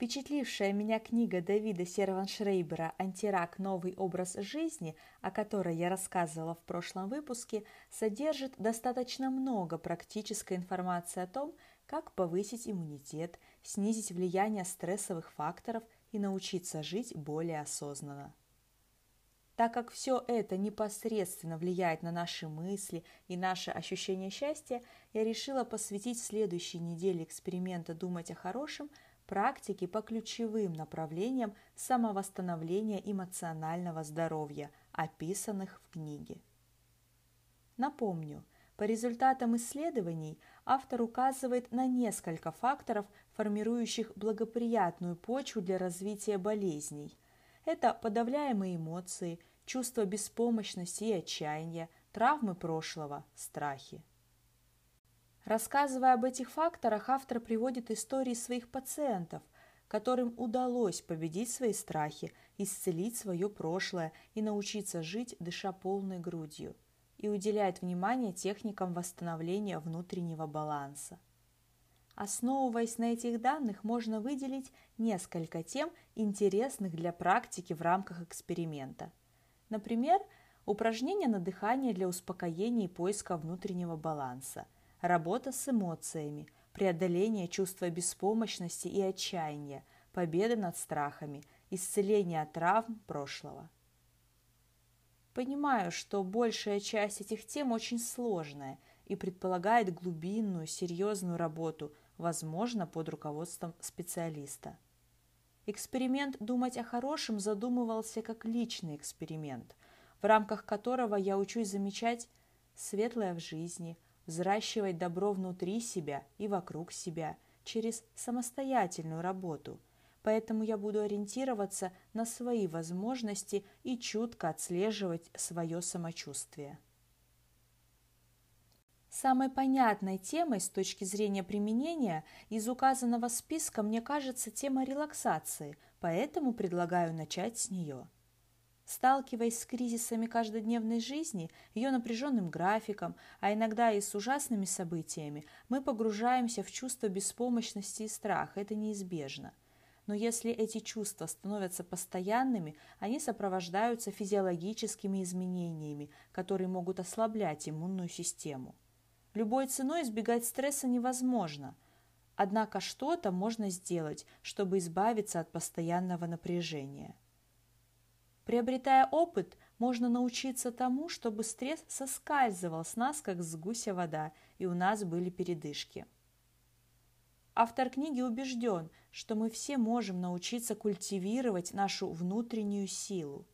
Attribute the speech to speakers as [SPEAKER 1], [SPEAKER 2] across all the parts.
[SPEAKER 1] Впечатлившая меня книга Давида Серваншрейбера «Антирак. Новый образ жизни», о которой я рассказывала в прошлом выпуске, содержит достаточно много практической информации о том, как повысить иммунитет, снизить влияние стрессовых факторов и научиться жить более осознанно. Так как все это непосредственно влияет на наши мысли и наше ощущение счастья, я решила посвятить следующей неделе эксперимента «Думать о хорошем» практики по ключевым направлениям самовосстановления эмоционального здоровья, описанных в книге. Напомню, по результатам исследований автор указывает на несколько факторов, формирующих благоприятную почву для развития болезней. Это подавляемые эмоции, чувство беспомощности и отчаяния, травмы прошлого, страхи. Рассказывая об этих факторах, автор приводит истории своих пациентов, которым удалось победить свои страхи, исцелить свое прошлое и научиться жить, дыша полной грудью, и уделяет внимание техникам восстановления внутреннего баланса. Основываясь на этих данных, можно выделить несколько тем, интересных для практики в рамках эксперимента. Например, упражнения на дыхание для успокоения и поиска внутреннего баланса – работа с эмоциями, преодоление чувства беспомощности и отчаяния, победа над страхами, исцеление от травм прошлого. Понимаю, что большая часть этих тем очень сложная и предполагает глубинную, серьезную работу, возможно, под руководством специалиста. Эксперимент «Думать о хорошем» задумывался как личный эксперимент, в рамках которого я учусь замечать светлое в жизни – взращивать добро внутри себя и вокруг себя через самостоятельную работу. Поэтому я буду ориентироваться на свои возможности и чутко отслеживать свое самочувствие. Самой понятной темой с точки зрения применения из указанного списка мне кажется тема релаксации, поэтому предлагаю начать с нее. Сталкиваясь с кризисами каждодневной жизни, ее напряженным графиком, а иногда и с ужасными событиями, мы погружаемся в чувство беспомощности и страха. Это неизбежно. Но если эти чувства становятся постоянными, они сопровождаются физиологическими изменениями, которые могут ослаблять иммунную систему. Любой ценой избегать стресса невозможно. Однако что-то можно сделать, чтобы избавиться от постоянного напряжения. Приобретая опыт, можно научиться тому, чтобы стресс соскальзывал с нас, как с гуся вода, и у нас были передышки. Автор книги убежден, что мы все можем научиться культивировать нашу внутреннюю силу.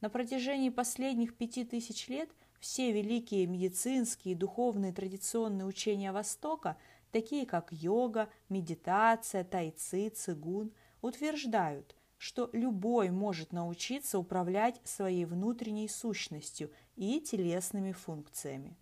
[SPEAKER 1] На протяжении последних пяти тысяч лет все великие медицинские и духовные традиционные учения Востока, такие как йога, медитация, тайци, цигун, утверждают, что любой может научиться управлять своей внутренней сущностью и телесными функциями.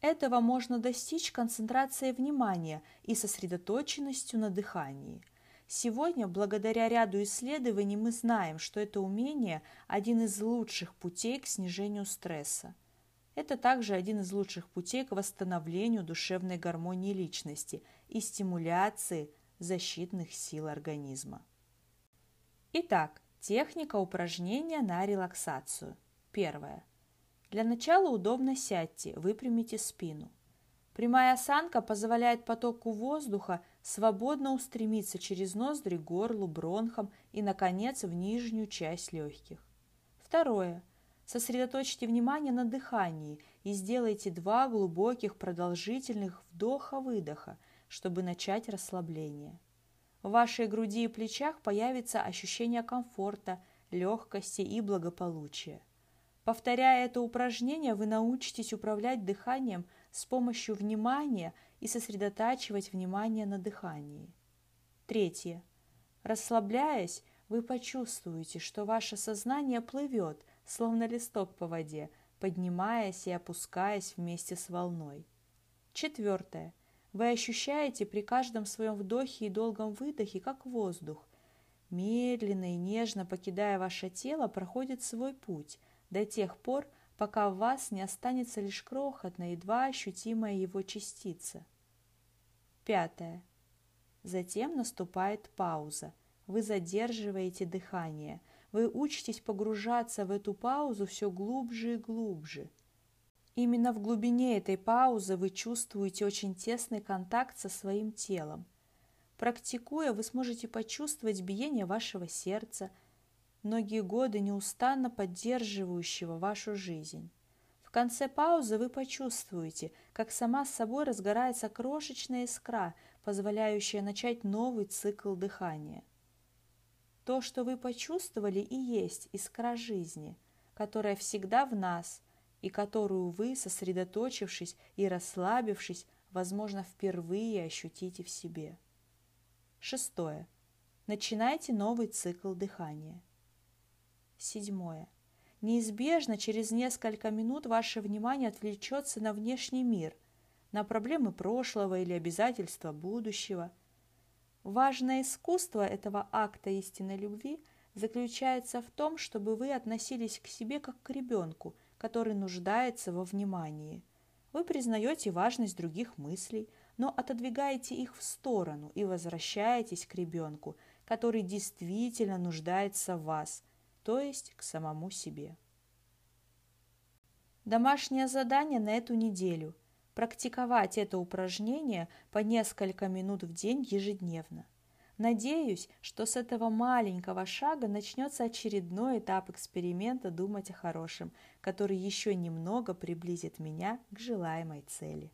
[SPEAKER 1] Этого можно достичь концентрацией внимания и сосредоточенностью на дыхании. Сегодня, благодаря ряду исследований, мы знаем, что это умение – один из лучших путей к снижению стресса. Это также один из лучших путей к восстановлению душевной гармонии личности и стимуляции защитных сил организма. Итак, техника упражнения на релаксацию. Первое. Для начала удобно сядьте, выпрямите спину. Прямая осанка позволяет потоку воздуха свободно устремиться через ноздри, горлу, бронхам и, наконец, в нижнюю часть легких. Второе. Сосредоточьте внимание на дыхании и сделайте два глубоких продолжительных вдоха-выдоха, чтобы начать расслабление. В вашей груди и плечах появится ощущение комфорта, легкости и благополучия. Повторяя это упражнение, вы научитесь управлять дыханием с помощью внимания и сосредотачивать внимание на дыхании. Третье. Расслабляясь, вы почувствуете, что ваше сознание плывет, словно листок по воде, поднимаясь и опускаясь вместе с волной. Четвертое. Вы ощущаете при каждом своем вдохе и долгом выдохе, как воздух. Медленно и нежно покидая ваше тело, проходит свой путь до тех пор, пока в вас не останется лишь крохотная, едва ощутимая его частица. Пятое. Затем наступает пауза. Вы задерживаете дыхание. Вы учитесь погружаться в эту паузу все глубже и глубже. Именно в глубине этой паузы вы чувствуете очень тесный контакт со своим телом. Практикуя, вы сможете почувствовать биение вашего сердца, многие годы неустанно поддерживающего вашу жизнь. В конце паузы вы почувствуете, как сама с собой разгорается крошечная искра, позволяющая начать новый цикл дыхания. То, что вы почувствовали, и есть искра жизни, которая всегда в нас и которую вы, сосредоточившись и расслабившись, возможно, впервые ощутите в себе. Шестое. Начинайте новый цикл дыхания. Седьмое. Неизбежно через несколько минут ваше внимание отвлечется на внешний мир, на проблемы прошлого или обязательства будущего. Важное искусство этого акта истинной любви заключается в том, чтобы вы относились к себе как к ребенку, который нуждается во внимании. Вы признаете важность других мыслей, но отодвигаете их в сторону и возвращаетесь к ребенку, который действительно нуждается в вас – то есть к самому себе. Домашнее задание на эту неделю – практиковать это упражнение по несколько минут в день ежедневно. Надеюсь, что с этого маленького шага начнется очередной этап эксперимента «Думать о хорошем», который еще немного приблизит меня к желаемой цели.